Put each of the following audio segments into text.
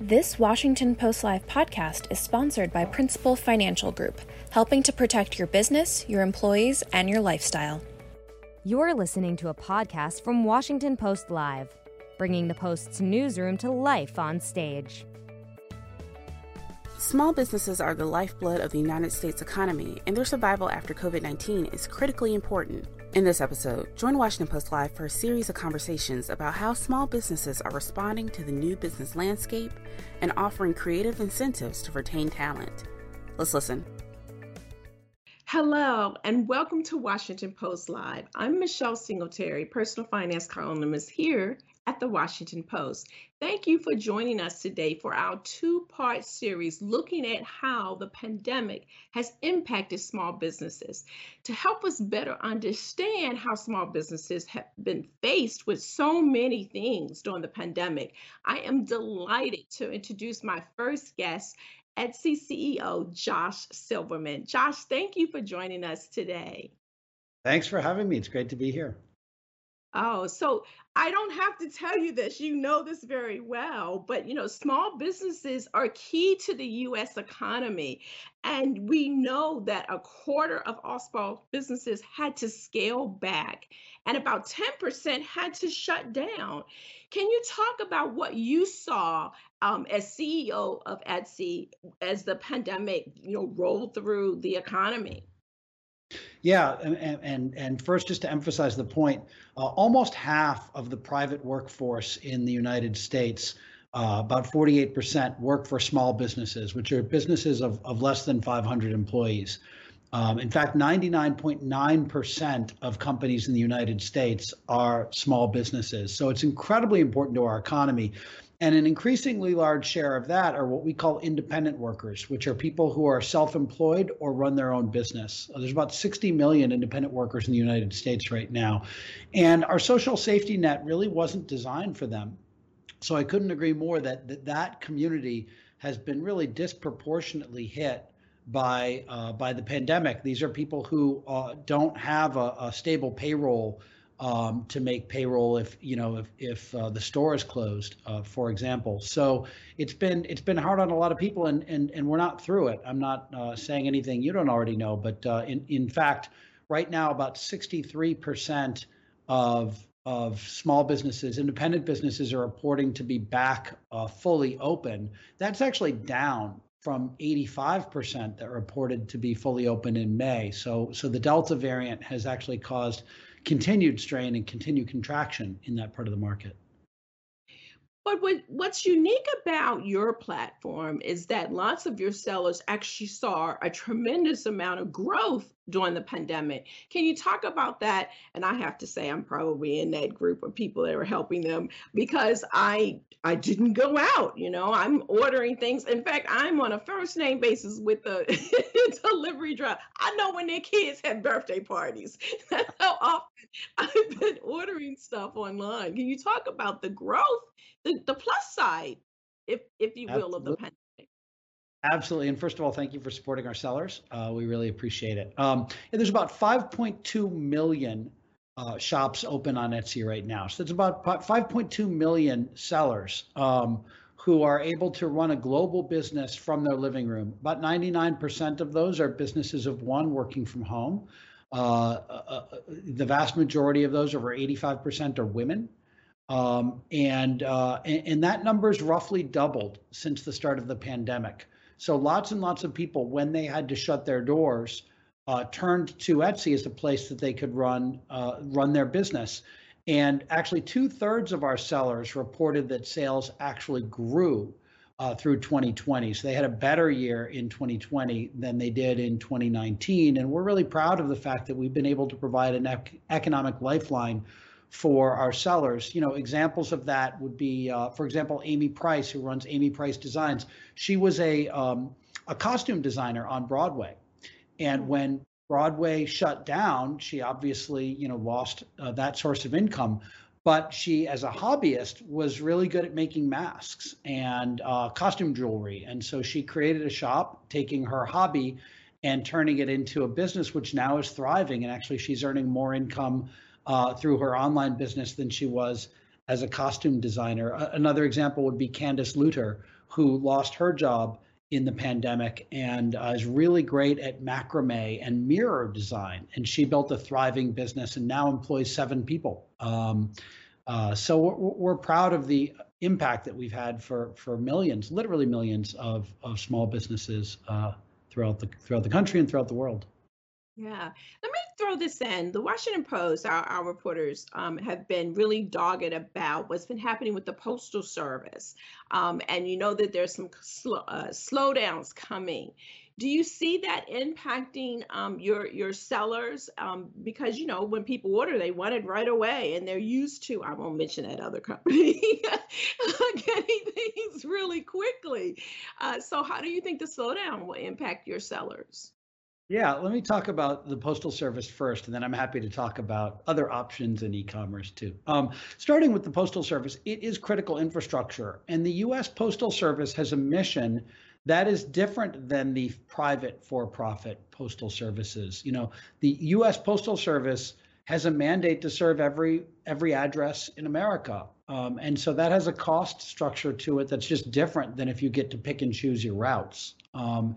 This Washington Post Live podcast is sponsored by Principal Financial Group, helping to protect your business, your employees, and your lifestyle. You're listening to a podcast from Washington Post Live, bringing the Post's newsroom to life on stage. Small businesses are the lifeblood of the United States economy, and their survival after COVID 19 is critically important. In this episode, join Washington Post Live for a series of conversations about how small businesses are responding to the new business landscape and offering creative incentives to retain talent. Let's listen. Hello, and welcome to Washington Post Live. I'm Michelle Singletary, personal finance columnist here at the Washington Post. Thank you for joining us today for our two part series looking at how the pandemic has impacted small businesses. To help us better understand how small businesses have been faced with so many things during the pandemic, I am delighted to introduce my first guest. Etsy CEO Josh Silverman. Josh, thank you for joining us today. Thanks for having me. It's great to be here. Oh, so I don't have to tell you this. You know this very well. But, you know, small businesses are key to the US economy. And we know that a quarter of all small businesses had to scale back, and about 10% had to shut down. Can you talk about what you saw um, as CEO of Etsy as the pandemic, you know, rolled through the economy? Yeah, and, and and first, just to emphasize the point, uh, almost half of the private workforce in the United States, uh, about 48%, work for small businesses, which are businesses of, of less than 500 employees. Um, in fact, 99.9% of companies in the United States are small businesses. So it's incredibly important to our economy. And an increasingly large share of that are what we call independent workers, which are people who are self employed or run their own business. There's about 60 million independent workers in the United States right now. And our social safety net really wasn't designed for them. So I couldn't agree more that that, that community has been really disproportionately hit by uh, by the pandemic. These are people who uh, don't have a, a stable payroll um, to make payroll if you know if if uh, the store is closed, uh, for example. So it's been it's been hard on a lot of people, and and and we're not through it. I'm not uh, saying anything you don't already know, but uh, in in fact, right now about 63% of of small businesses, independent businesses are reporting to be back uh, fully open. That's actually down from 85% that reported to be fully open in May. So so the Delta variant has actually caused continued strain and continued contraction in that part of the market. But what, what's unique about your platform is that lots of your sellers actually saw a tremendous amount of growth during the pandemic. Can you talk about that? And I have to say, I'm probably in that group of people that are helping them because I I didn't go out. You know, I'm ordering things. In fact, I'm on a first name basis with the delivery driver. I know when their kids have birthday parties. That's how often I've been ordering stuff online. Can you talk about the growth, the, the plus side, if if you will, of the pandemic? Absolutely. And first of all, thank you for supporting our sellers. Uh, we really appreciate it. Um, and there's about 5.2 million uh, shops open on Etsy right now. So it's about 5.2 million sellers um, who are able to run a global business from their living room. About 99% of those are businesses of one working from home. Uh, uh, the vast majority of those, over 85%, are women. Um, and, uh, and, and that number's roughly doubled since the start of the pandemic. So lots and lots of people, when they had to shut their doors, uh, turned to Etsy as a place that they could run uh, run their business. And actually, two thirds of our sellers reported that sales actually grew uh, through 2020. So they had a better year in 2020 than they did in 2019. And we're really proud of the fact that we've been able to provide an ec- economic lifeline for our sellers. You know, examples of that would be, uh, for example, Amy Price, who runs Amy Price Designs. She was a um, a costume designer on Broadway, and hmm. when Broadway shut down, she obviously, you know, lost uh, that source of income. But she, as a hobbyist, was really good at making masks and uh, costume jewelry, and so she created a shop, taking her hobby and turning it into a business, which now is thriving. And actually, she's earning more income uh, through her online business than she was as a costume designer. another example would be Candice Luter, who lost her job in the pandemic and uh, is really great at macrame and mirror design. And she built a thriving business and now employs seven people. Um, uh, so we're, we're, proud of the impact that we've had for for millions, literally millions of of small businesses uh, throughout the throughout the country and throughout the world. Yeah. Let me throw this in. The Washington Post, our, our reporters um, have been really dogged about what's been happening with the Postal Service. Um, and you know that there's some sl- uh, slowdowns coming. Do you see that impacting um, your your sellers? Um, because you know when people order, they want it right away, and they're used to. I won't mention that other company getting things really quickly. Uh, so, how do you think the slowdown will impact your sellers? Yeah, let me talk about the Postal Service first, and then I'm happy to talk about other options in e-commerce too. Um, starting with the Postal Service, it is critical infrastructure, and the U.S. Postal Service has a mission that is different than the private for-profit postal services. You know, the U.S. Postal Service has a mandate to serve every every address in America, um, and so that has a cost structure to it that's just different than if you get to pick and choose your routes. Um,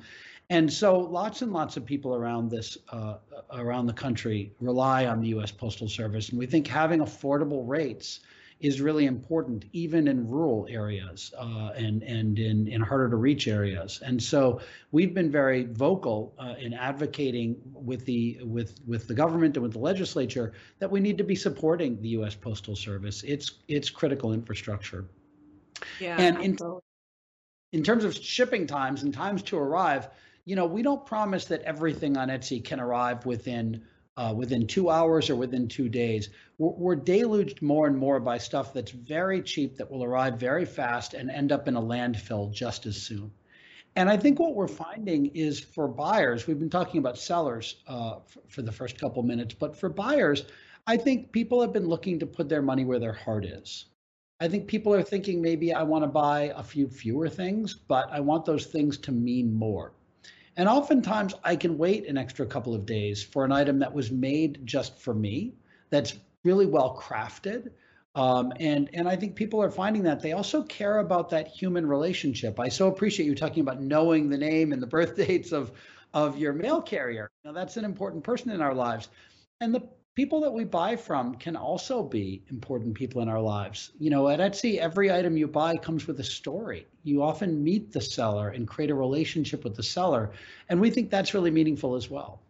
and so lots and lots of people around this uh, around the country rely on the U.S. Postal Service, and we think having affordable rates is really important, even in rural areas uh, and and in in harder to reach areas. And so we've been very vocal uh, in advocating with the with with the government and with the legislature that we need to be supporting the U.S. Postal Service. It's it's critical infrastructure. Yeah. And in, in terms of shipping times and times to arrive, you know, we don't promise that everything on Etsy can arrive within uh, within two hours or within two days. We're, we're, deluged more and more by stuff that's very cheap that will arrive very fast and end up in a landfill just as soon. And I think what we're finding is for buyers, we've been talking about sellers uh, for, for the first couple minutes, but for buyers, I think people have been looking to put their money where their heart is. I think people are thinking maybe I want to buy a few fewer things, but I want those things to mean more. And oftentimes I can wait an extra couple of days for an item that was made just for me, that's really well crafted. Um, and and I think people are finding that they also care about that human relationship. I so appreciate you talking about knowing the name and the birth dates of of your mail carrier. Now that's an important person in our lives, and the people that we buy from can also be important people in our lives. You know, at Etsy, every item you buy comes with a story. You often meet the seller and create a relationship with the seller. And we think that's really meaningful as well.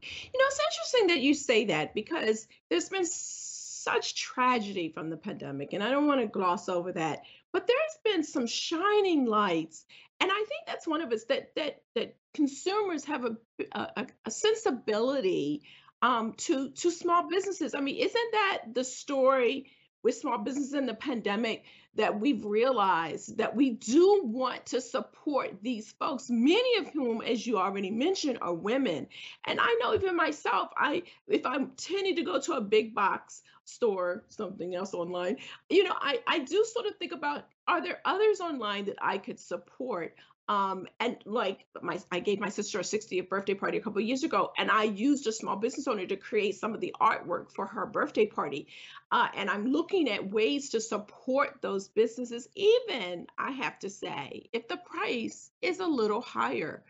You know, it's interesting that you say that because there's been such tragedy from the pandemic, and I don't want to gloss over that. But there's been some shining lights, and I think that's one of us that that that consumers have a a, a sensibility um, to to small businesses. I mean, isn't that the story with small businesses in the pandemic that we've realized that we do want to support these folks, many of whom, as you already mentioned, are women. And I know even myself, I if I'm tending to go to a big box store, something else online, you know, I, I do sort of think about are there others online that I could support? Um, and like my, I gave my sister a 60th birthday party a couple years ago, and I used a small business owner to create some of the artwork for her birthday party. Uh, and I'm looking at ways to support those businesses, even I have to say, if the price is a little higher.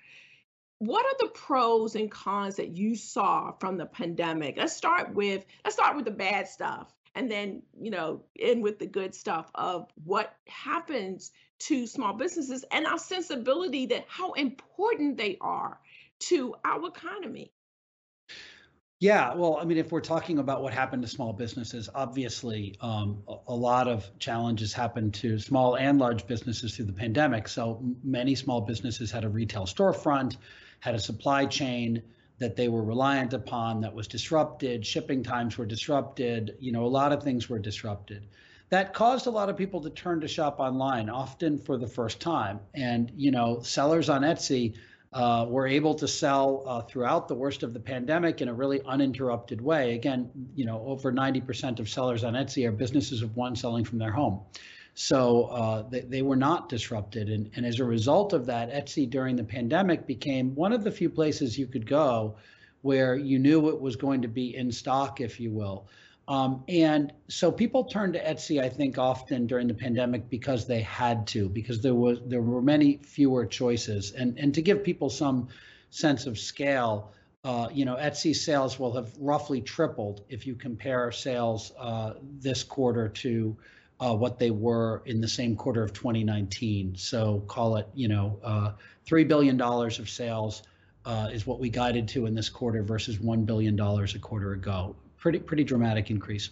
What are the pros and cons that you saw from the pandemic? Let's start with let's start with the bad stuff and then you know end with the good stuff of what happens to small businesses and our sensibility that how important they are to our economy. Yeah, well, I mean, if we're talking about what happened to small businesses, obviously um, a, a, lot of challenges happened to small and large businesses through the pandemic. So many small businesses had a retail storefront, had a supply chain that they were reliant upon that was disrupted. Shipping times were disrupted. You know, a lot of things were disrupted that caused a lot of people to turn to shop online, often for the first time. And you know, sellers on Etsy uh, were able to sell uh, throughout the worst of the pandemic in a really uninterrupted way. Again, you know, over 90% of sellers on Etsy are businesses of one selling from their home. So uh, they, they were not disrupted. And, and as a result of that, Etsy during the pandemic became one of the few places you could go where you knew it was going to be in stock, if you will. Um, and so people turned to Etsy, I think, often during the pandemic because they had to, because there was there were many fewer choices. And and to give people some sense of scale, uh, you know, Etsy sales will have roughly tripled if you compare sales uh, this quarter to uh, what they were in the same quarter of 2019. So call it, you know, uh, three billion dollars of sales uh, is what we guided to in this quarter versus one billion dollars a quarter ago. Pretty pretty dramatic increase.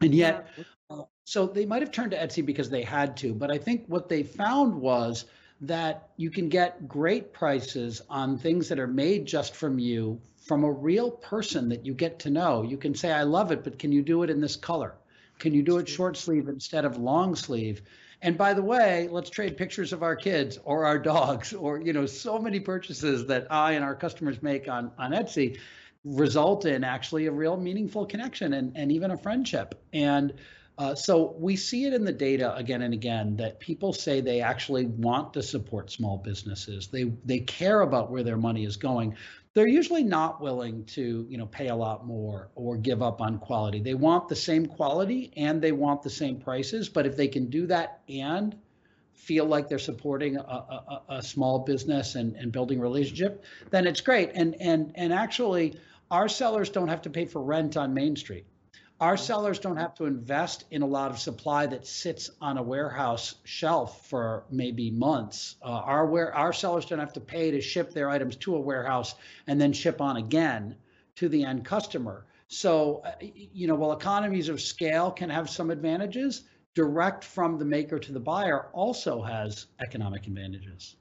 And yet, uh, so they might have turned to Etsy because they had to, but I think what they found was that you can get great prices on things that are made just from you from a real person that you get to know. You can say, I love it, but can you do it in this color? Can you do it short sleeve instead of long sleeve? And by the way, let's trade pictures of our kids or our dogs or you know so many purchases that I and our customers make on on Etsy result in actually a real meaningful connection and, and even a friendship. And uh, so we see it in the data again and again that people say they actually want to support small businesses. They they care about where their money is going they're usually not willing to you know pay a lot more or give up on quality they want the same quality and they want the same prices but if they can do that and feel like they're supporting a, a, a small business and, and building relationship then it's great and and and actually our sellers don't have to pay for rent on main street our sellers don't have to invest in a lot of supply that sits on a warehouse shelf for maybe months. Uh, our where our sellers don't have to pay to ship their items to a warehouse and then ship on again to the end customer. So, uh, you know, while economies of scale can have some advantages, direct from the maker to the buyer also has economic advantages.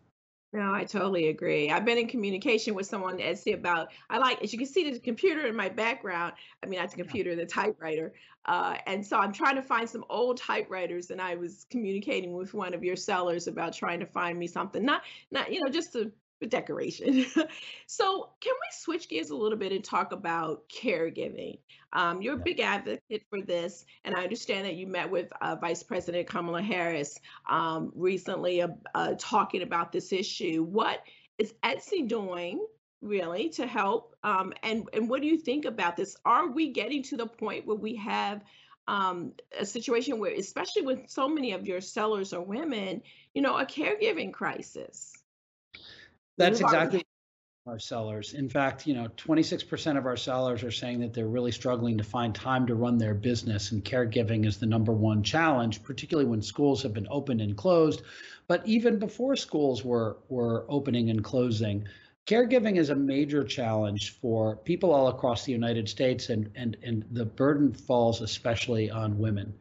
No, I totally agree. I've been in communication with someone at Etsy about, I like, as you can see the computer in my background. I mean, not the computer, the typewriter. Uh, and so I'm trying to find some old typewriters and I was communicating with one of your sellers about trying to find me something, not, not, you know, just to decoration. so, can we switch gears a little bit and talk about caregiving? Um, you're a big advocate for this, and I understand that you met with uh, Vice President Kamala Harris um, recently uh, uh, talking about this issue. What is Etsy doing? Really, to help, um, and and what do you think about this? Are we getting to the point where we have um, a situation where, especially with so many of your sellers are women, you know, a caregiving crisis? That's exactly our sellers. In fact, you know, 26% of our sellers are saying that they're really struggling to find time to run their business, and caregiving is the number one challenge, particularly when schools have been opened and closed. But even before schools were were opening and closing, caregiving is a major challenge for people all across the United States, and and and the burden falls especially on women.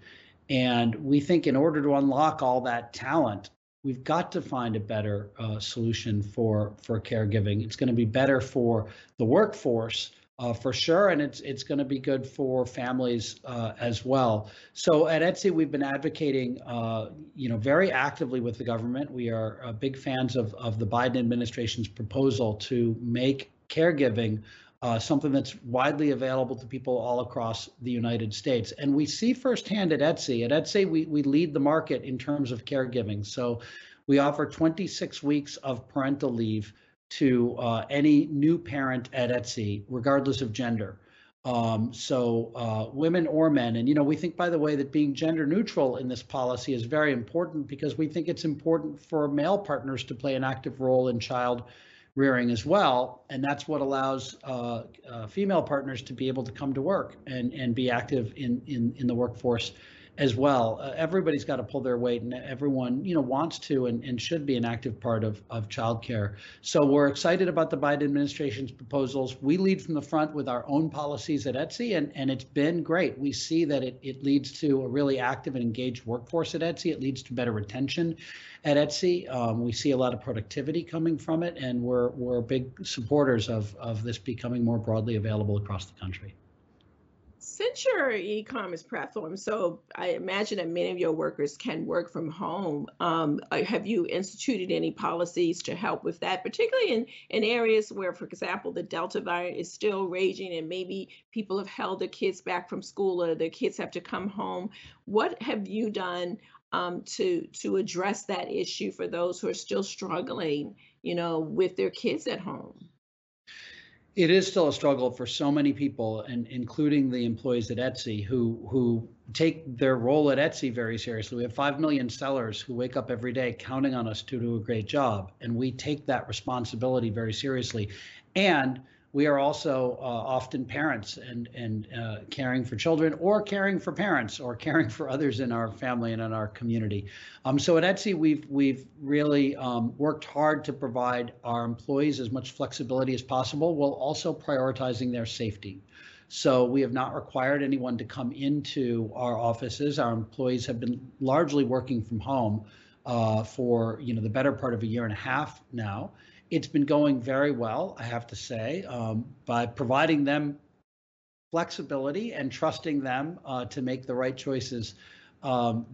And we think in order to unlock all that talent we've got to find a better uh, solution for for caregiving. It's going to be better for the workforce uh, for sure, and it's it's going to be good for families uh, as well. So at Etsy, we've been advocating, uh, you know, very actively with the government. We are uh, big fans of of the Biden administration's proposal to make caregiving. Uh, something that's widely available to people all across the United States. And we see firsthand at Etsy, at Etsy, we, we lead the market in terms of caregiving. So we offer 26 weeks of parental leave to uh, any new parent at Etsy, regardless of gender. Um, so uh, women or men, and you know, we think, by the way, that being gender neutral in this policy is very important because we think it's important for male partners to play an active role in child rearing as well, and that's what allows uh, uh, female partners to be able to come to work and and be active in in in the workforce as well. Uh, everybody's got to pull their weight, and everyone you know wants to and, and should be an active part of of childcare. So we're excited about the Biden administration's proposals. We lead from the front with our own policies at Etsy, and and it's been great. We see that it it leads to a really active and engaged workforce at Etsy. It leads to better retention at Etsy. Um, we see a lot of productivity coming from it, and we're we're big supporters of of this becoming more broadly available across the country. Since your e-commerce platform, so I imagine that many of your workers can work from home. Um, uh, have you instituted any policies to help with that, particularly in, in areas where, for example, the Delta variant is still raging and maybe people have held their kids back from school or their kids have to come home? What have you done um, to to address that issue for those who are still struggling, you know, with their kids at home? It is still a struggle for so many people, and including the employees at Etsy, who who take their role at Etsy very seriously. We have five million sellers who wake up every day counting on us to do a great job, and we take that responsibility very seriously. And we are also uh, often parents and and uh, caring for children or caring for parents or caring for others in our family and in our community. Um, so at Etsy, we've we've really um, worked hard to provide our employees as much flexibility as possible, while also prioritizing their safety. So we have not required anyone to come into our offices. Our employees have been largely working from home uh, for you know the better part of a year and a half now it's been going very well, I have to say, um, by providing them flexibility and trusting them uh, to make the right choices. Um,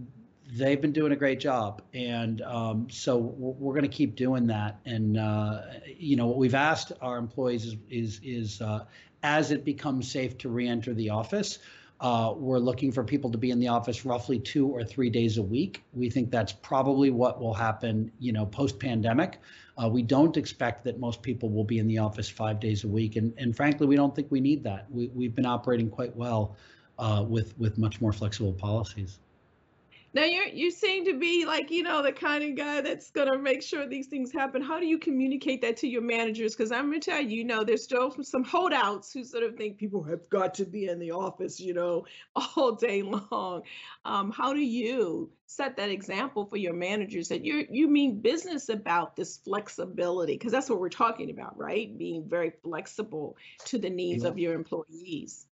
they've been doing a great job, and um, so we're, going to keep doing that. And uh, you know, what we've asked our employees is is, is uh, as it becomes safe to re-enter the office. Uh, we're looking for people to be in the office roughly two or three days a week. We think that's probably what will happen, you know, post-pandemic. Uh, we don't expect that most people will be in the office five days a week, and and frankly, we don't think we need that. We we've been operating quite well uh, with with much more flexible policies. Now you you seem to be like you know the kind of guy that's gonna make sure these things happen. How do you communicate that to your managers? Because I'm gonna tell you, you know, there's still some holdouts who sort of think people have got to be in the office, you know, all day long. Um, how do you set that example for your managers that you you mean business about this flexibility? Because that's what we're talking about, right? Being very flexible to the needs yeah. of your employees.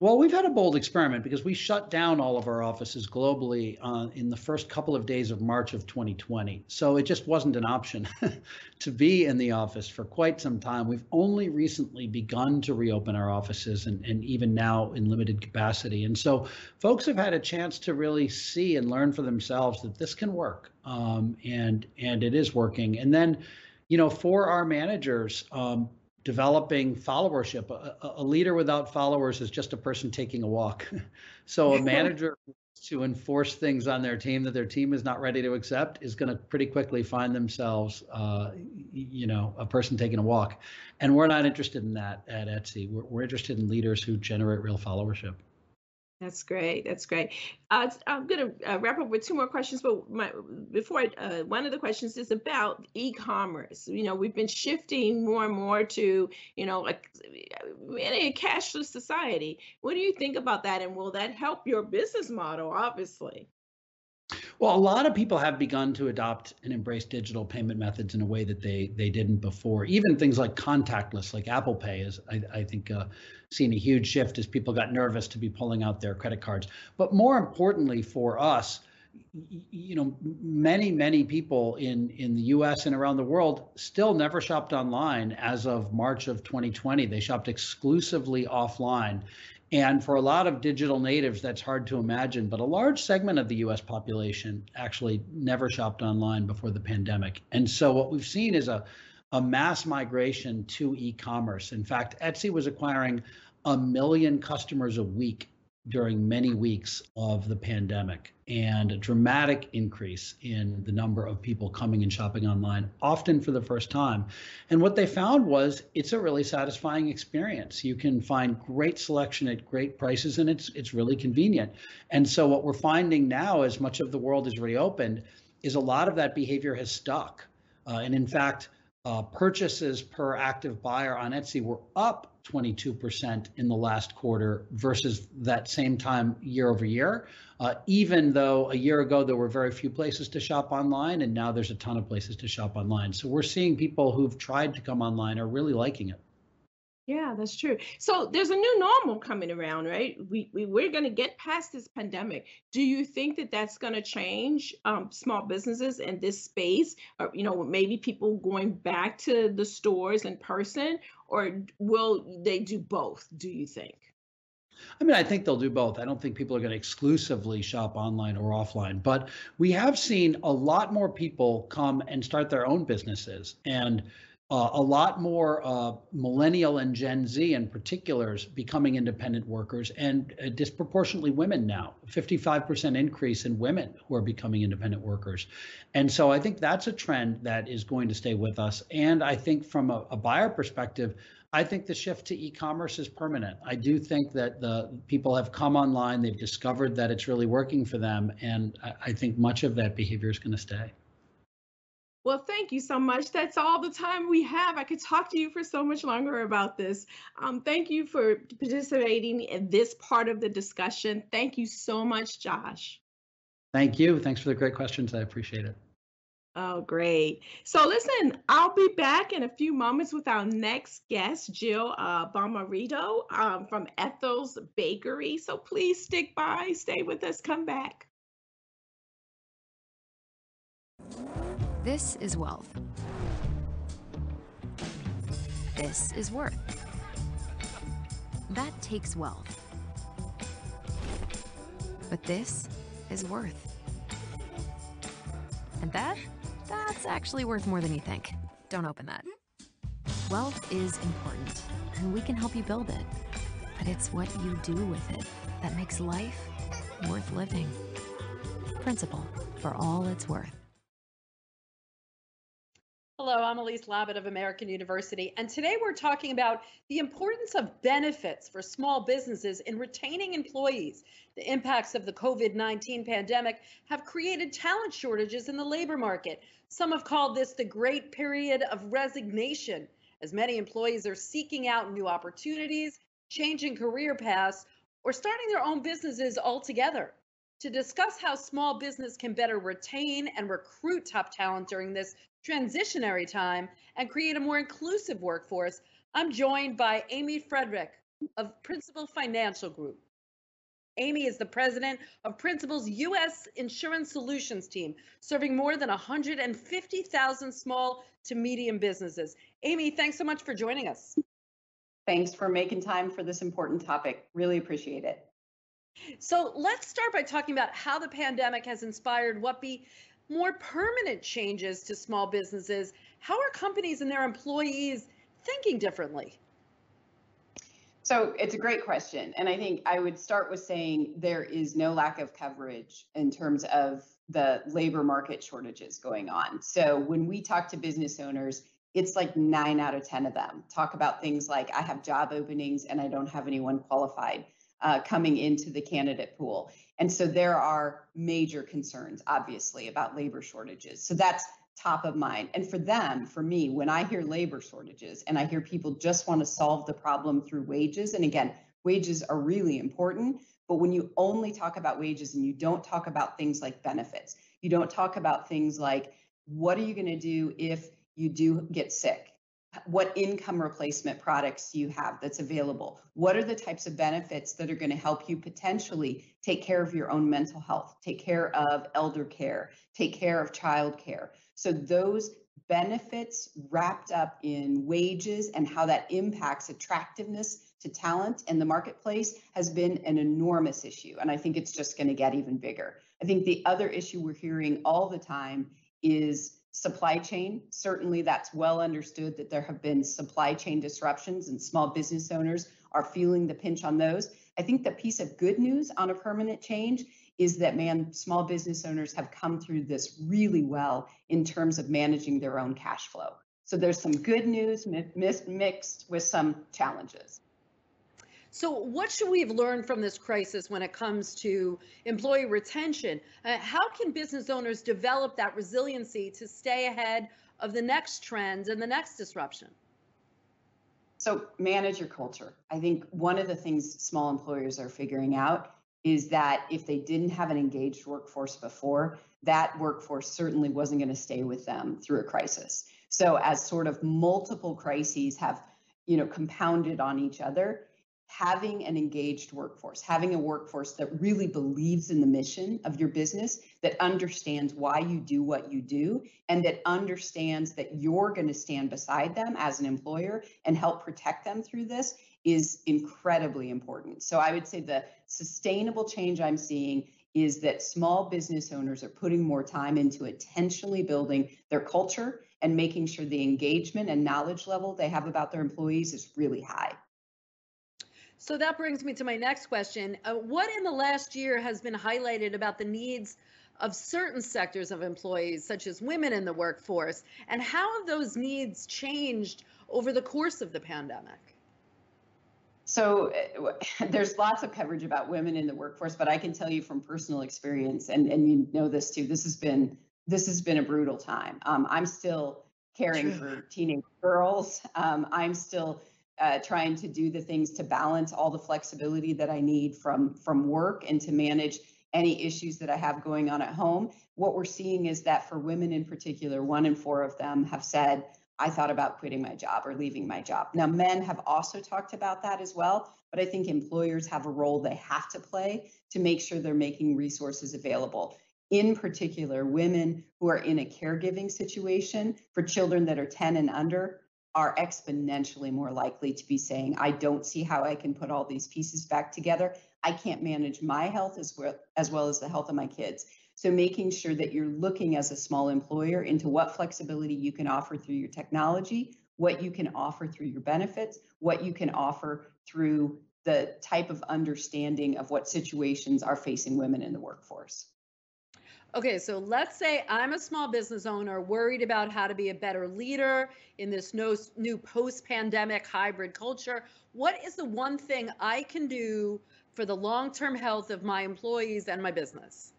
Well, we've had a bold experiment because we shut down all of our offices globally uh, in the first couple of days of March of 2020. So it just wasn't an option to be in the office for quite some time. We've only recently begun to reopen our offices and, and even now in limited capacity. And so folks have had a chance to really see and learn for themselves that this can work um, and, and it is working. And then, you know, for our managers, um, developing followership. A, a, leader without followers is just a person taking a walk. so a manager to enforce things on their team that their team is not ready to accept is going to pretty quickly find themselves, uh, you know, a person taking a walk. And we're not interested in that at Etsy. We're, we're interested in leaders who generate real followership. That's great. That's great. Uh, I'm going to uh, wrap up with two more questions, but my, before I, uh, one of the questions is about e-commerce. You know, we've been shifting more and more to, you know, like a cashless society. What do you think about that, and will that help your business model? Obviously. Well, a lot of people have begun to adopt and embrace digital payment methods in a way that they they didn't before. Even things like contactless, like Apple Pay, is I, I think uh, seen a huge shift as people got nervous to be pulling out their credit cards. But more importantly for us, you know, many many people in in the U.S. and around the world still never shopped online as of March of 2020. They shopped exclusively offline, and for a lot of digital natives, that's hard to imagine, but a large segment of the US population actually never shopped online before the pandemic. And so what we've seen is a, a mass migration to e commerce. In fact, Etsy was acquiring a million customers a week during many weeks of the pandemic and a dramatic increase in the number of people coming and shopping online, often for the first time. And what they found was it's a really satisfying experience. You can find great selection at great prices and it's it's really convenient. And so what we're finding now as much of the world is reopened is a lot of that behavior has stuck. Uh, and in fact, uh, purchases per active buyer on Etsy were up 22% in the last quarter versus that same time year over year. Uh, even though a year ago there were very few places to shop online, and now there's a ton of places to shop online. So we're seeing people who've tried to come online are really liking it. Yeah, that's true. So there's a new normal coming around, right? We, we we're going to get past this pandemic. Do you think that that's going to change um, small businesses in this space, or you know, maybe people going back to the stores in person, or will they do both? Do you think? I mean, I think they'll do both. I don't think people are going to exclusively shop online or offline, but we have seen a lot more people come and start their own businesses and uh, a lot more uh, millennial and Gen Z in particulars becoming independent workers, and uh, disproportionately women now. 55% increase in women who are becoming independent workers, and so I think that's a trend that is going to stay with us. And I think from a, a buyer perspective, I think the shift to e-commerce is permanent. I do think that the people have come online, they've discovered that it's really working for them, and I, I think much of that behavior is going to stay. Well, thank you so much. That's all the time we have. I could talk to you for so much longer about this. Um, thank you for participating in this part of the discussion. Thank you so much, Josh. Thank you. Thanks for the great questions. I appreciate it. Oh, great. So listen, I'll be back in a few moments with our next guest, Jill uh, Bommarito um, from Ethel's Bakery. So please stick by, stay with us, come back. This is wealth. This is worth. That takes wealth. But this is worth. And that? That's actually worth more than you think. Don't open that. Wealth is important, and we can help you build it. But it's what you do with it that makes life worth living. Principal, for all it's worth. Hello, I'm Elise Labott of American University, and today we're talking about the importance of benefits for small businesses in retaining employees. The impacts of the COVID 19 pandemic have created talent shortages in the labor market. Some have called this the great period of resignation, as many employees are seeking out new opportunities, changing career paths, or starting their own businesses altogether. To discuss how small business can better retain and recruit top talent during this transitionary time and create a more inclusive workforce, I'm joined by Amy Friedrich of Principal Financial Group. Amy is the president of Principal's U.S. Insurance Solutions team, serving more than 150,000 small to medium businesses. Amy, thanks so much for joining us. Thanks for making time for this important topic. Really appreciate it. So let's start by talking about how the pandemic has inspired what be more permanent changes to small businesses, how are companies and their employees thinking differently? So it's a great question. And I think I would start with saying there is no lack of coverage in terms of the labor market shortages going on. So when we talk to business owners, it's like nine out of 10 of them talk about things like I have job openings and I don't have anyone qualified uh, coming into the candidate pool. And so there are major concerns, obviously, about labor shortages. So that's top of mind. And for them, for me, when I hear labor shortages and I hear people just want to solve the problem through wages, and again, wages are really important, but when you only talk about wages and you don't talk about things like benefits, you don't talk about things like what are you going to do if you do get sick? What income replacement products you have that's available? What are the types of benefits that are going to help you potentially take care of your own mental health, take care of elder care, take care of child care? So, those benefits wrapped up in wages and how that impacts attractiveness to talent in the marketplace has been an enormous issue. And I think it's just going to get even bigger. I think the other issue we're hearing all the time is supply chain. Certainly, that's well understood that there have been supply chain disruptions and small business owners are feeling the pinch on those. I think the piece of good news on a permanent change is that man small business owners have come through this really well in terms of managing their own cash flow. So there's some good news mixed with some challenges. So, what should we have learned from this crisis when it comes to employee retention? Uh, how can business owners develop that resiliency to stay ahead of the next trends and the next disruption? So, manage your culture. I think one of the things small employers are figuring out is that if they didn't have an engaged workforce before, that workforce certainly wasn't going to stay with them through a crisis. So, as sort of multiple crises have you know compounded on each other having an engaged workforce, having a workforce that really believes in the mission of your business, that understands why you do what you do, and that understands that you're going to stand beside them as an employer and help protect them through this is incredibly important. So I would say the sustainable change I'm seeing is that small business owners are putting more time into intentionally building their culture and making sure the engagement and knowledge level they have about their employees is really high. So that brings me to my next question. Uh, what in the last year has been highlighted about the needs of certain sectors of employees, such as women in the workforce, and how have those needs changed over the course of the pandemic? So uh, there's lots of coverage about women in the workforce, but I can tell you from personal experience, and, and you know this too, this has been this has been a brutal time. Um, I'm still caring for teenage girls. Um, I'm still uh, trying to do the things to balance all the flexibility that I need from from work and to manage any issues that I have going on at home. What we're seeing is that for women in particular, one in four of them have said, I thought about quitting my job or leaving my job. Now, men have also talked about that as well, but I think employers have a role they have to play to make sure they're making resources available. In particular, women who are in a caregiving situation for children that are 10 and under are exponentially more likely to be saying, I don't see how I can put all these pieces back together. I can't manage my health as well as, well as the health of my kids. So making sure that you're looking as a small employer into what flexibility you can offer through your technology, what you can offer through your benefits, what you can offer through the type of understanding of what situations are facing women in the workforce. Okay, so let's say I'm a small business owner worried about how to be a better leader in this new post pandemic hybrid culture. What is the one thing I can do for the long term health of my employees and my business?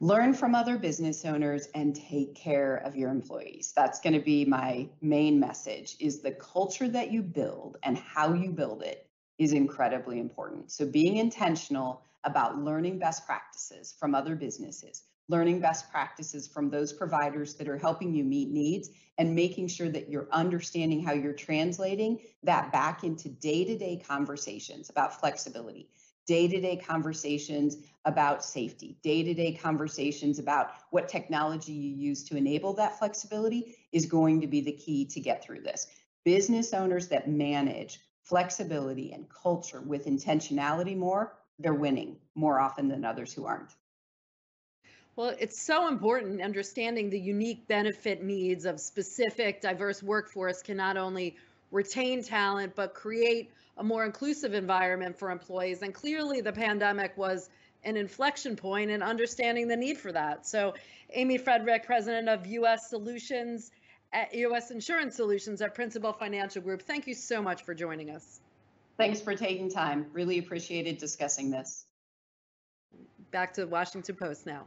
learn from other business owners and take care of your employees that's going to be my main message is the culture that you build and how you build it is incredibly important so being intentional about learning best practices from other businesses learning best practices from those providers that are helping you meet needs and making sure that you're understanding how you're translating that back into day-to-day conversations about flexibility day to day conversations about safety, day to day conversations about what technology you use to enable that flexibility is going to be the key to get through this. Business owners that manage flexibility and culture with intentionality more, they're winning more often than others who aren't. Well, it's so important understanding the unique benefit needs of specific diverse workforce can not only retain talent but create a more inclusive environment for employees. And clearly, the pandemic was an inflection point in understanding the need for that. So, Amy Friedrich, president of U.S. Solutions uh, at U.S. Insurance Solutions at Principal Financial Group, thank you so much for joining us. Thanks for taking time. Really appreciated discussing this. Back to the Washington Post now.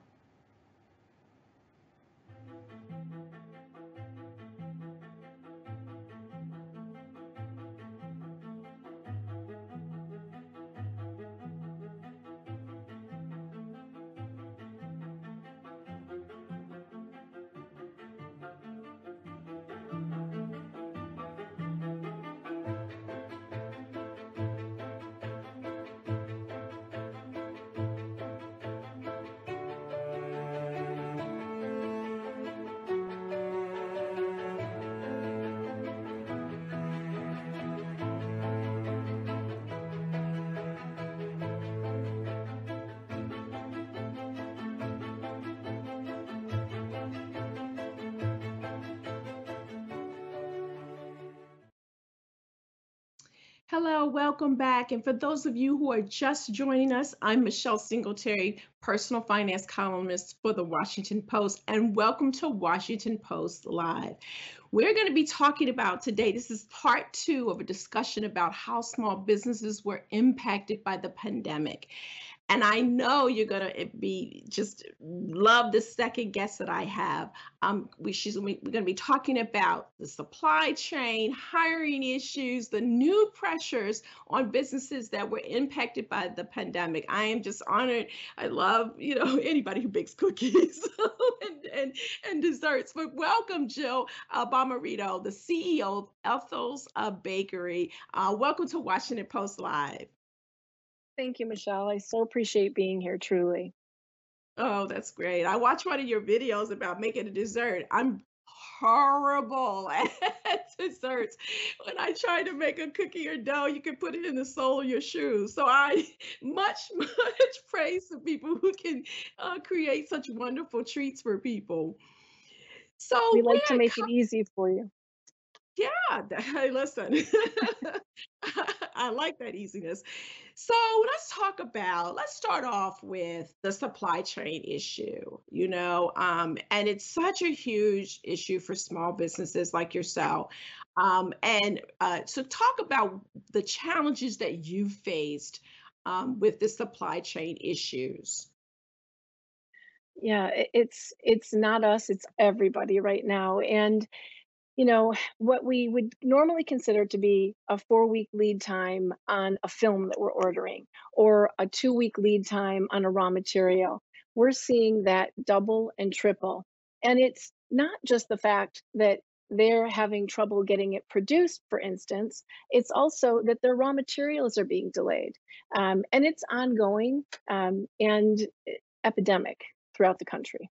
Hello, welcome back. And for those of you who are just joining us, I'm Michelle Singletary, personal finance columnist for the Washington Post, and welcome to Washington Post Live. We're going to be talking about today, this is part two of a discussion about how small businesses were impacted by the pandemic. And I know you're gonna eh, be just love the second guest that I have. Um, we she's we're gonna be talking about the supply chain, hiring issues, the new pressures on businesses that were impacted by the pandemic. I am just honored. I love you know anybody who bakes cookies and, and and desserts. But welcome, Jill uh, Bommarito, the CEO of Ethel's uh, Bakery. Uh, welcome to Washington Post Live. Thank you, Michelle. I so appreciate being here, truly. Oh, that's great. I watched one of your videos about making a dessert. I'm horrible at desserts. When I try to make a cookie or dough, you can put it in the sole of your shoes. So I much, much praise to people who can uh, create such wonderful treats for people. So We like to make it easy for you. yeah, listen, I like that easiness. So let's talk about, let's start off with the supply chain issue, you know, um, and it's such a huge issue for small businesses like yourself. Um, and uh, so talk about the challenges that you've faced um, with the supply chain issues. Yeah, it's it's not us, it's everybody right now. And you know, what we would normally consider to be a four week lead time on a film that we're ordering or a two week lead time on a raw material, we're seeing that double and triple. And it's not just the fact that they're having trouble getting it produced, for instance, it's also that their raw materials are being delayed. Um, and it's ongoing um, and eh, epidemic throughout the country.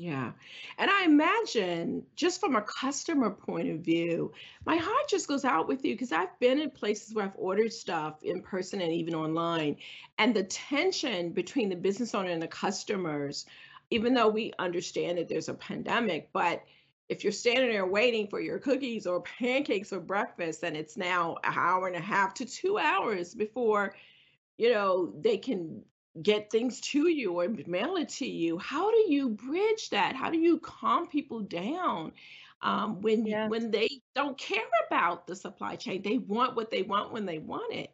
Yeah. And I imagine just from a customer point of view, my heart just goes out with you because I've been in places where I've ordered stuff in person and even online. And the tension between the business owner and the customers, even though we understand that there's a pandemic, but if you're standing there waiting for your cookies or pancakes or breakfast and it's now an hour and a half to two hours before you know, they can get things to you or mail it to you. How do you bridge that? How do you calm people down um, when Yeah. when they don't care about the supply chain? They want what they want when they want it.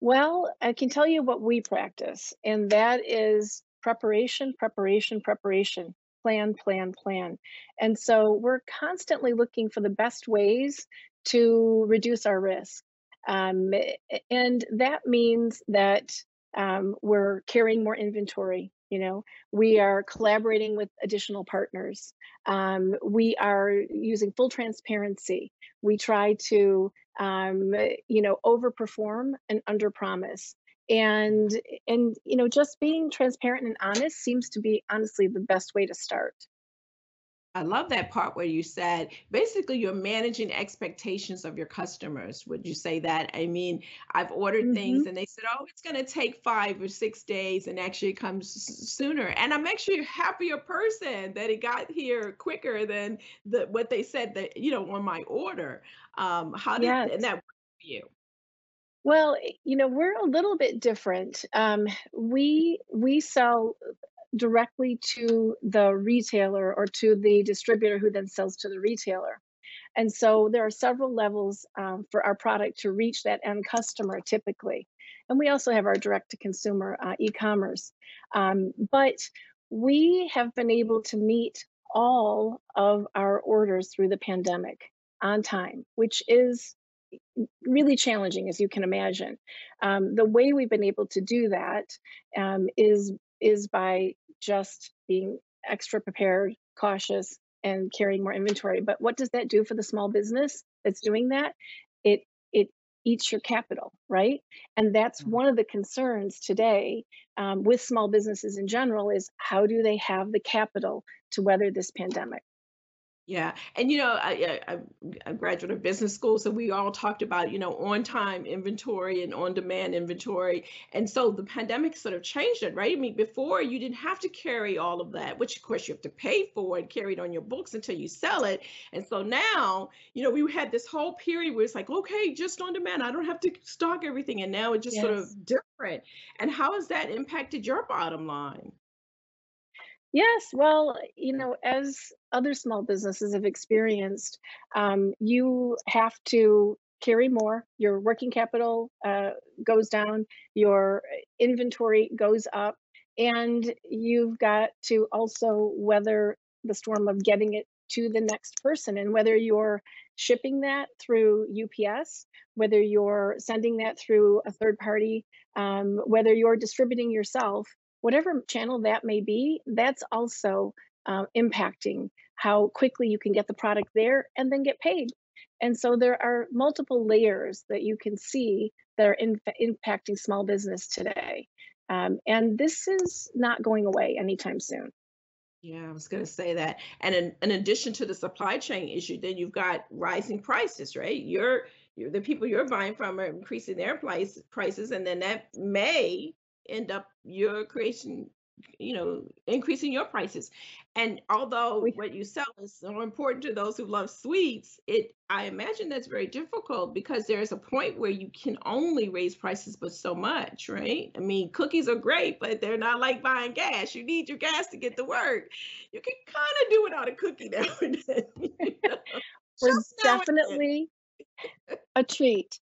Well, I can tell you what we practice, and that is preparation, preparation, preparation, plan, plan, plan. And so we're constantly looking for the best ways to reduce our risk. Um, and that means that um, we're carrying more inventory. You know, we are collaborating with additional partners. Um, we are using full transparency. We try to um, you know, overperform and underpromise. And and you know, just being transparent and honest seems to be honestly the best way to start. I love that part where you said basically you're managing expectations of your customers. Would you say that? I mean, I've ordered hmm things and they said, oh, it's going to take five or six days and actually it comes sooner. And I'm actually a happier person that it got here quicker than the what they said that, you know, on my order. Um, how did Yes. and that work for you? Well, you know, we're a little bit different. Um, we we sell directly to the retailer or to the distributor who then sells to the retailer. And so there are several levels um, for our product to reach that end customer typically. And we also have our direct to consumer uh, e commerce. Um, but we have been able to meet all of our orders through the pandemic on time, which is really challenging, as you can imagine. Um, the way we've been able to do that um, is is by just being extra prepared, cautious, and carrying more inventory. But what does that do for the small business that's doing that? It it eats your capital, right? And that's Mhm. one of the concerns today um, with small businesses in general is how do they have the capital to weather this pandemic? Yeah, and you know, I, I, I'm a graduate of business school, so we all talked about, you know, on-time inventory and on-demand inventory. And so the pandemic sort of changed it, right? I mean, before you didn't have to carry all of that, which of course you have to pay for and carry it on your books until you sell it. And so now, you know, we had this whole period where it's like, okay, just on demand. I don't have to stock everything. And now it's just sort of different. And how has that impacted your bottom line? Yes, well, you know, as other small businesses have experienced, um, you have to carry more. Your working capital uh, goes down, your inventory goes up, and you've got to also weather the storm of getting it to the next person. And whether you're shipping that through UPS, whether you're sending that through a third party, um, whether you're distributing yourself whatever channel that may be, that's also uh, impacting how quickly you can get the product there and then get paid. And so there are multiple layers that you can see that are in, impacting small business today. Um, and this is not going away anytime soon. Yeah, I was going to say that. And in, in addition to the supply chain issue, then you've got rising prices, right? You're, you're the people you're buying from are increasing their price prices, and then that may end up your creation you know, increasing your prices. And although what you sell is so important to those who love sweets, it I imagine that's very difficult because there's a point where you can only raise prices but so much, right? I mean, cookies are great, but they're not like buying gas. You need your gas to get to work. You can kind of do without a cookie now and then. you know, we're Just now and then. definitely a treat.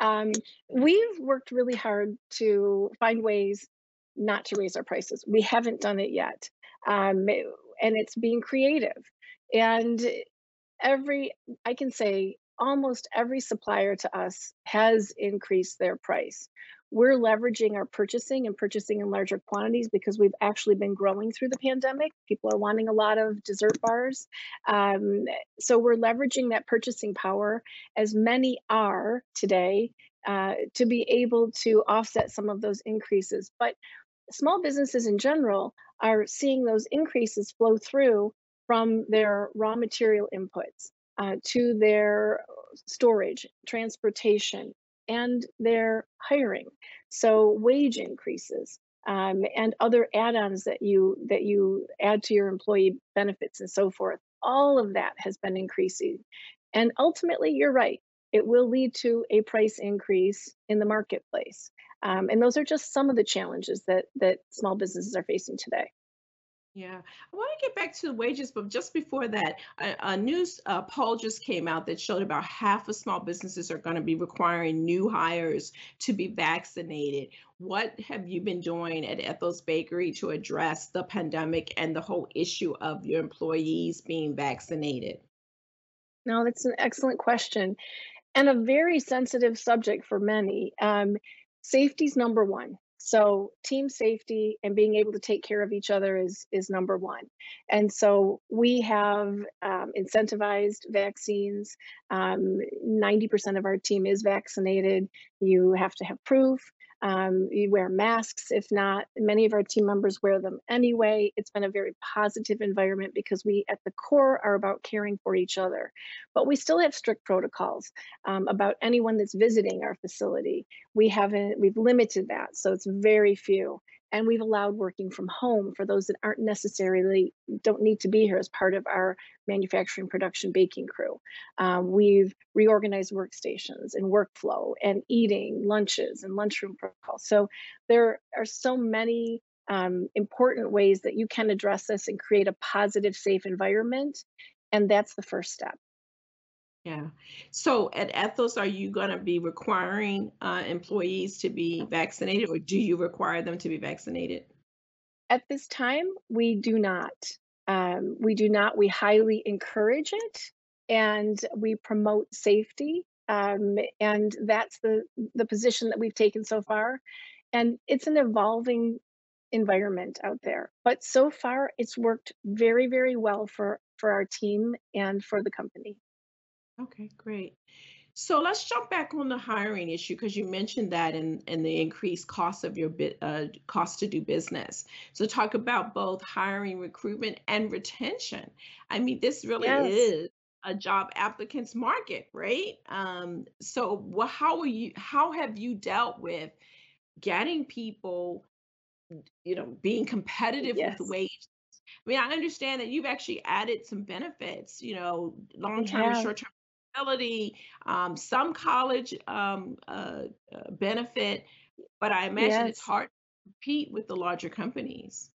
Um, we've worked really hard to find ways not to raise our prices. We haven't done it yet. Um, and it's being creative. And every, I can say almost every supplier to us has increased their price. We're leveraging our purchasing and purchasing in larger quantities because we've actually been growing through the pandemic. People are wanting a lot of dessert bars. Um, so we're leveraging that purchasing power, as many are today, uh, to be able to offset some of those increases. But small businesses in general are seeing those increases flow through from their raw material inputs uh, to their storage, transportation, and their hiring. So wage increases um, and other add-ons that you that you add to your employee benefits and so forth. All of that has been increasing, and ultimately, you're right. It will lead to a price increase in the marketplace. Um, and those are just some of the challenges that that small businesses are facing today. Yeah, I want to get back to the wages, but just before that, a, a news uh, poll just came out that showed about half of small businesses are going to be requiring new hires to be vaccinated. What have you been doing at Ethel's Bakery to address the pandemic and the whole issue of your employees being vaccinated? No, that's an excellent question and a very sensitive subject for many. Um, safety's number one. So team safety and being able to take care of each other is is number one. And so we have um, incentivized vaccines. Um, 90% of our team is vaccinated. You have to have proof. Um, you wear masks. If not, many of our team members wear them anyway. It's been a very positive environment because we, at the core, are about caring for each other. But we still have strict protocols um, about anyone that's visiting our facility. We haven't, we've limited that, so it's very few and we've allowed working from home for those that aren't necessarily don't need to be here as part of our manufacturing production baking crew. Um, we've reorganized workstations and workflow and eating lunches and lunchroom protocols. So there are so many um, important ways that you can address this and create a positive safe environment and that's the first step Yeah. So at Ethel's, are you going to be requiring uh, employees to be vaccinated, or do you require them to be vaccinated? At this time, we do not. Um, we do not. We highly encourage it, and we promote safety. Um, and that's the the position that we've taken so far. And it's an evolving environment out there, but so far it's worked very, very well for for our team and for the company. Okay, great. So let's jump back on the hiring issue because you mentioned that in, in the increased cost of your bit uh, cost to do business. So talk about both hiring, recruitment, and retention. I mean, this really Yes. is a job applicants market, right? Um, so wha- how are you? How have you dealt with getting people, you know, being competitive with Yes. wage? I mean, I understand that you've actually added some benefits, you know, long-term and short-term disability, um, some college um, uh, uh, benefit, but I imagine it's hard to compete with the larger companies.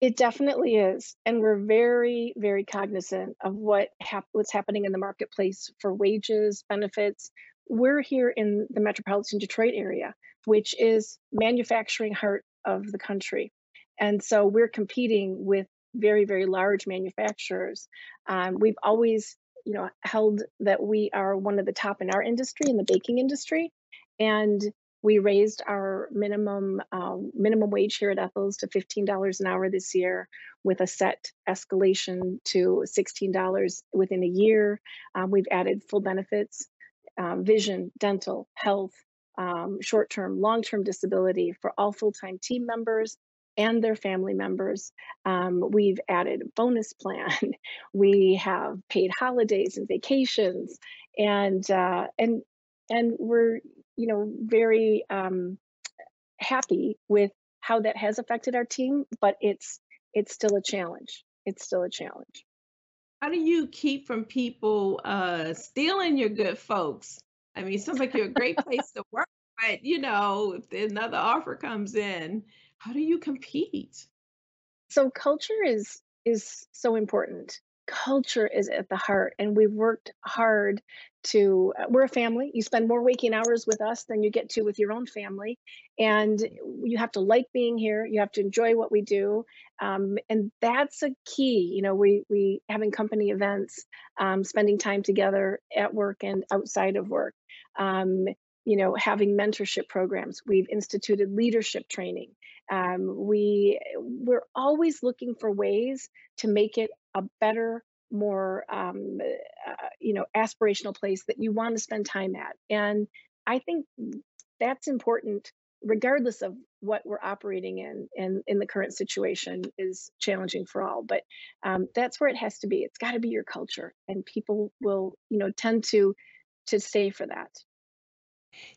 It definitely is, and we're very, very cognizant of what hap- what's happening in the marketplace for wages, benefits. We're here in the metropolitan Detroit area, which is manufacturing heart of the country, and so we're competing with very, very large manufacturers. Um, we've always, you know, held that we are one of the top in our industry, in the baking industry, and we raised our minimum um, minimum wage here at Ethel's to fifteen dollars an hour this year, with a set escalation to sixteen dollars within a year. Um, we've added full benefits, um, vision, dental, health, um, short term, long term disability for all full time team members, and their family members. Um, we've added bonus plan. we have paid holidays and vacations, and uh, and and we're you know very um, happy with how that has affected our team. But it's it's still a challenge. It's still a challenge. How do you keep from people uh, stealing your good folks? I mean, it sounds like you're a great place to work, but you know, if another offer comes in, how do you compete? So culture is is so important. Culture is at the heart, and we've worked hard to. Uh, we're a family. You spend more waking hours with us than you get to with your own family, and you have to like being here. You have to enjoy what we do, um, and that's a key. You know, we we having company events, um, spending time together at work and outside of work. Um, you know, having mentorship programs. We've instituted leadership training. Um, we we're always looking for ways to make it a better, more um, uh, you know aspirational place that you want to spend time at. And I think that's important, regardless of what we're operating in. And in the current situation is challenging for all, but um, that's where it has to be. It's got to be your culture, and people will you know tend to to stay for that.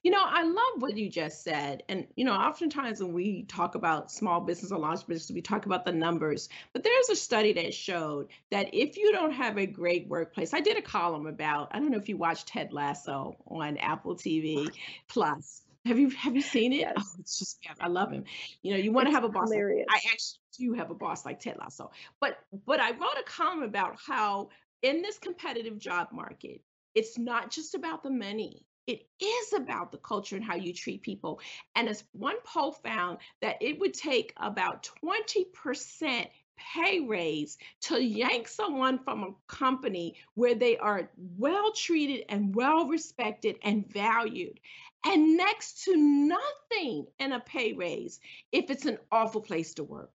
You know, I love what you just said. And, you know, oftentimes when we talk about small business or large business, we talk about the numbers. But there's a study that showed that if you don't have a great workplace, I did a column about, I don't know if you watched Ted Lasso on Apple TV Plus. Have you have you seen it? Yes. Oh, it's just I love him. You know, you want to have a boss. Like. I actually do have a boss like Ted Lasso. But but I wrote a column about how in this competitive job market, it's not just about the money. It is about the culture and how you treat people. And as one poll found that it would take about 20% pay raise to yank someone from a company where they are well treated and well respected and valued, and next to nothing in a pay raise if it's an awful place to work.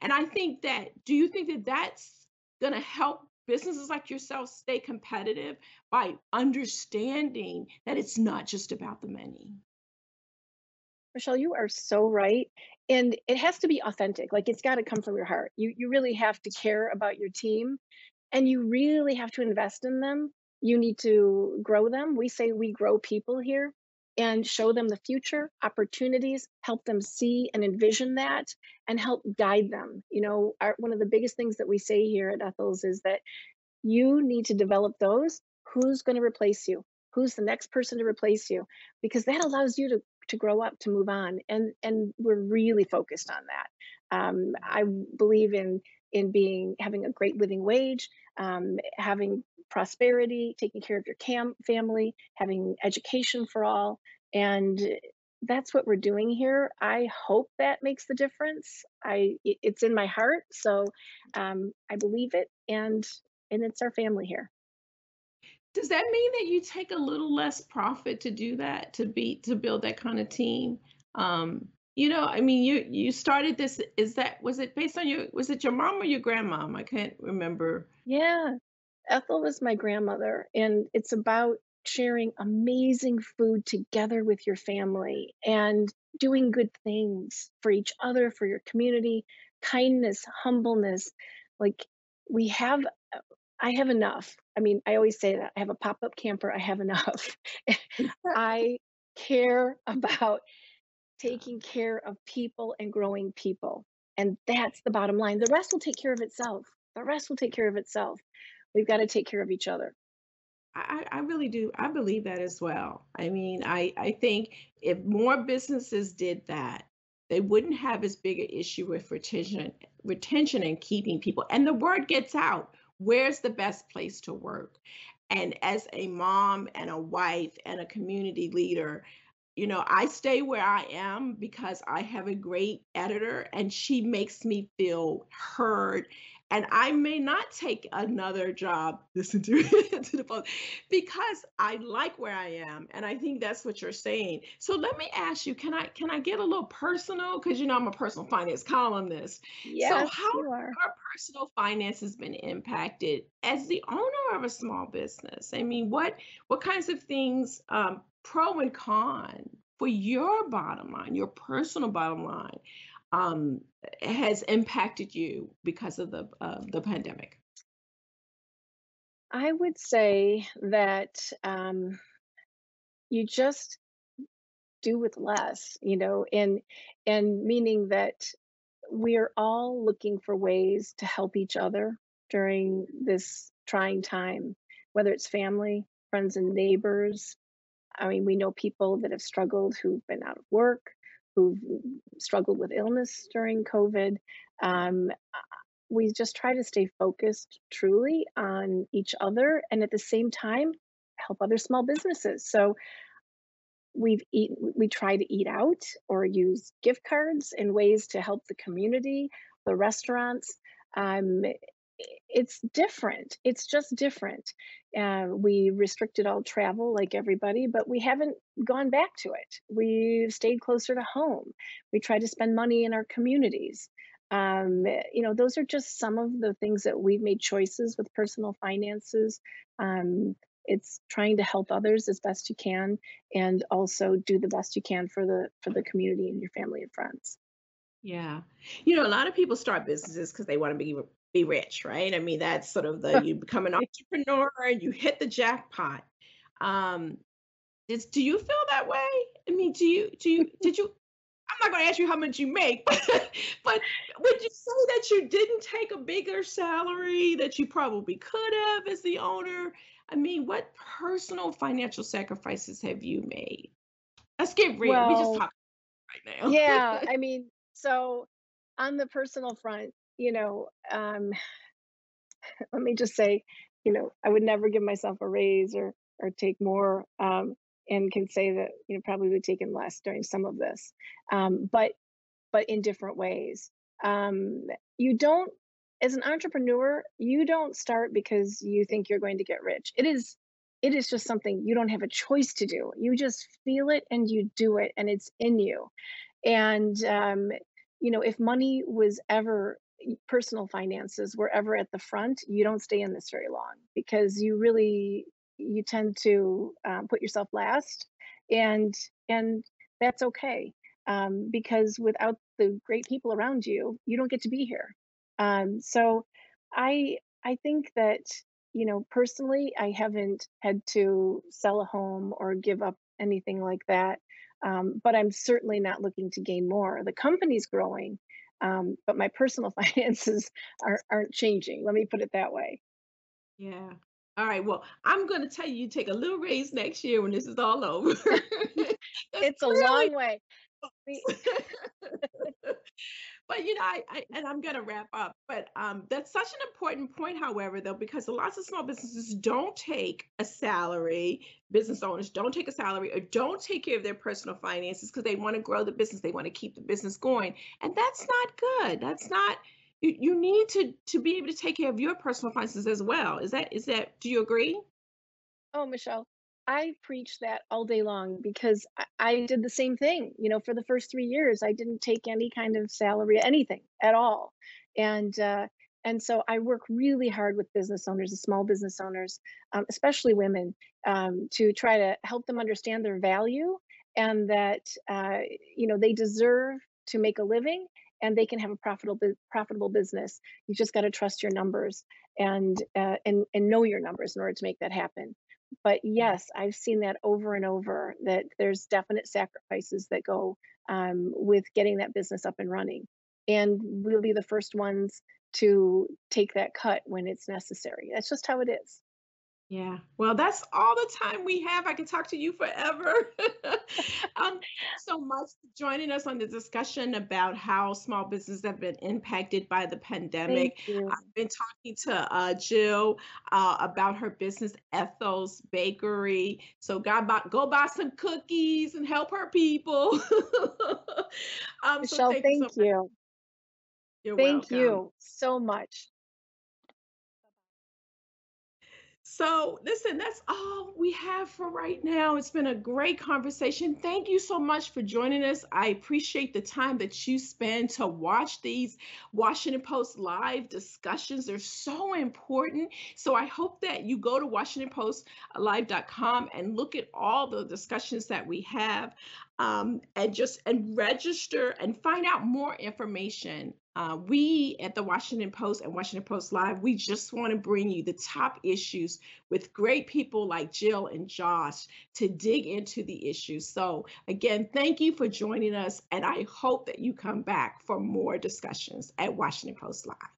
And I think that, do you think that that's going to help businesses like yourself stay competitive by understanding that it's not just about the money? Michelle, you are so right. And it has to be authentic. Like it's got to come from your heart. You you really have to care about your team and you really have to invest in them. You need to grow them. We say we grow people here and show them the future, opportunities, help them see and envision that and help guide them. You know, our, one of the biggest things that we say here at Ethel's is that you need to develop those who's going to replace you? Who's the next person to replace you? Because that allows you to to grow up to move on and and we're really focused on that. Um, i believe in in being having a great living wage um, having prosperity taking care of your cam family having education for all and that's what we're doing here i hope that makes the difference i it's in my heart so um, i believe it and and it's our family here Does that mean that you take a little less profit to do that, to be to build that kind of team? Um, you know, I mean, you you started this. Is that was it based on your was it your mom or your grandmom? I can't remember. Yeah, Ethel was my grandmother, and it's about sharing amazing food together with your family and doing good things for each other, for your community, kindness, humbleness. Like we have, uh, I have enough. I mean, I always say that I have a pop up camper, I have enough. I care about taking care of people and growing people. And that's the bottom line. The rest will take care of itself. The rest will take care of itself. We've got to take care of each other. I, I really do. I believe that as well. I mean, I, I think if more businesses did that, they wouldn't have as big an issue with retention, retention and keeping people. And the word gets out. Where's the best place to work? And as a mom and a wife and a community leader, you know, I stay where I am because I have a great editor and she makes me feel heard. And I may not take another job, listen to, to the phone, because I like where I am. And I think that's what you're saying. So let me ask you, can I can I get a little personal? Because you know I'm a personal finance columnist. So how you are. our personal finance has been impacted as the owner of a small business? I mean, what what kinds of things, um, pro and con, for your bottom line, your personal bottom line, um, has impacted you because of the uh, the pandemic? I would say that um, you just do with less, you know, and and meaning that we're all looking for ways to help each other during this trying time, whether it's family, friends, and neighbors. I mean, we know people that have struggled who've been out of work, who've struggled with illness during COVID. Um, we just try to stay focused truly on each other and at the same time help other small businesses. So we've eat, we try to eat out or use gift cards in ways to help the community, the restaurants. Um, it's different. It's just different. Uh, we restricted all travel like everybody, but we haven't gone back to it. We've stayed closer to home. We try to spend money in our communities. Um, you know, those are just some of the things that we've made choices with personal finances. Um, it's trying to help others as best you can, and also do the best you can for the for the community and your family and friends. Yeah. You know, a lot of people start businesses because they want to be be rich, right? I mean, that's sort of the you become an entrepreneur and you hit the jackpot. Um, is, do you feel that way? I mean, do you do you did you I'm not going to ask you how much you make, but, but would you say that you didn't take a bigger salary that you probably could have as the owner? I mean, what personal financial sacrifices have you made? Let's get real. Well, we just talk right now. yeah, I mean, so on the personal front, you know, um, let me just say, you know, I would never give myself a raise or or take more. Um, and can say that you know probably would taken less during some of this um, but but in different ways. Um, you don't as an entrepreneur you don't start because you think you're going to get rich. It is it is just something you don't have a choice to do. You just feel it and you do it and it's in you. And um, you know if money was ever personal finances were ever at the front you don't stay in this very long because you really you tend to um, put yourself last and and that's okay um, because without the great people around you you don't get to be here. Um, so i i think that you know personally i haven't had to sell a home or give up anything like that um, but i'm certainly not looking to gain more. The company's growing um, but my personal finances are, aren't changing let me put it that way yeah all right. Well, I'm going to tell you, you take a little raise next year when this is all over. it's a long way. but you know, I, I and I'm going to wrap up. But um, that's such an important point, however, though, because lots of small businesses don't take a salary. Business owners don't take a salary or don't take care of their personal finances because they want to grow the business. They want to keep the business going, and that's not good. That's not you, you need to to be able to take care of your personal finances as well. Is that is that do you agree? Oh, Michelle, I preach that all day long because I, I did the same thing. You know, for the first three years, I didn't take any kind of salary, anything at all, and uh, and so I work really hard with business owners and small business owners, um, especially women, um, to try to help them understand their value and that uh, you know they deserve to make a living and they can have a profitable profitable business. You just got to trust your numbers and uh, and and know your numbers in order to make that happen. But yes, I've seen that over and over that there's definite sacrifices that go um, with getting that business up and running, and we'll be the first ones to take that cut when it's necessary. That's just how it is. Yeah. Well, that's all the time we have. I can talk to you forever. um, so much for joining us on the discussion about how small businesses have been impacted by the pandemic. I've been talking to uh, Jill uh, about her business, Ethel's Bakery. So go buy, go buy some cookies and help her people. um, Michelle, so thank, thank you. So you. thank welcome. you so much. So, listen, that's all we have for right now. It's been a great conversation. Thank you so much for joining us. I appreciate the time that you spend to watch these Washington Post live discussions. They're so important. So, I hope that you go to WashingtonPostLive.com and look at all the discussions that we have. Um, and just and register and find out more information. Uh, we at the Washington Post and Washington Post Live, we just want to bring you the top issues with great people like Jill and Josh to dig into the issues. So again, thank you for joining us, and I hope that you come back for more discussions at Washington Post Live.